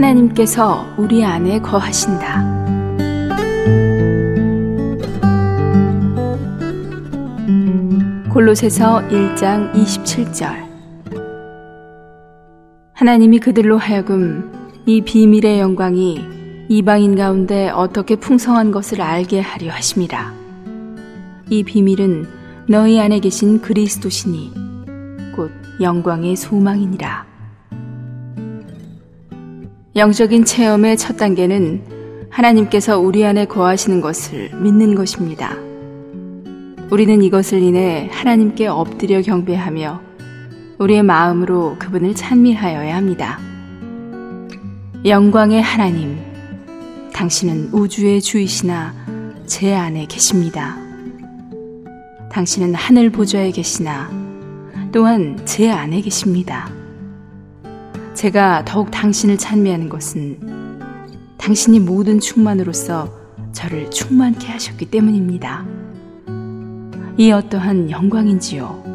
하나님께서 우리 안에 거하신다. 골로새서 1장 27절 하나님이 그들로 하여금 이 비밀의 영광이 이방인 가운데 어떻게 풍성한 것을 알게 하려 하심이라. 이 비밀은 너희 안에 계신 그리스도시니 곧 영광의 소망이니라. 영적인 체험의 첫 단계는 하나님께서 우리 안에 거하시는 것을 믿는 것입니다. 우리는 이것을 인해 하나님께 엎드려 경배하며 우리의 마음으로 그분을 찬미하여야 합니다. 영광의 하나님, 당신은 우주의 주이시나 제 안에 계십니다. 당신은 하늘 보좌에 계시나 또한 제 안에 계십니다. 제가 더욱 당신을 찬미하는 것은 당신이 모든 충만으로서 저를 충만케 하셨기 때문입니다. 이 어떠한 영광인지요.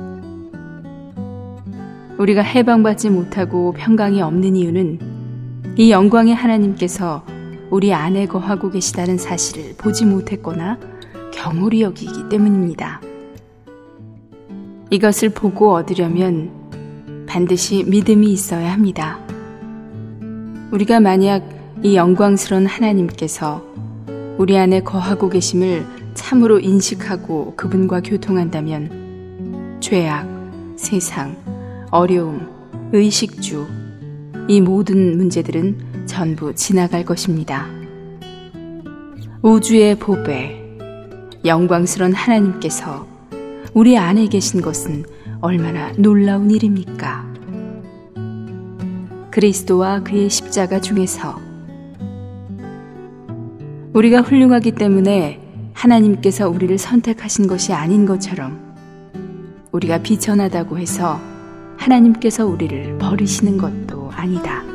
우리가 해방받지 못하고 평강이 없는 이유는 이 영광의 하나님께서 우리 안에 거하고 계시다는 사실을 보지 못했거나 경홀히 여기기 때문입니다. 이것을 보고 얻으려면 반드시 믿음이 있어야 합니다. 우리가 만약 이 영광스러운 하나님께서 우리 안에 거하고 계심을 참으로 인식하고 그분과 교통한다면 죄악, 세상, 어려움, 의식주, 이 모든 문제들은 전부 지나갈 것입니다. 우주의 보배, 영광스러운 하나님께서 우리 안에 계신 것은 얼마나 놀라운 일입니까? 그리스도와 그의 십자가 중에서 우리가 훌륭하기 때문에 하나님께서 우리를 선택하신 것이 아닌 것처럼 우리가 비천하다고 해서 하나님께서 우리를 버리시는 것도 아니다.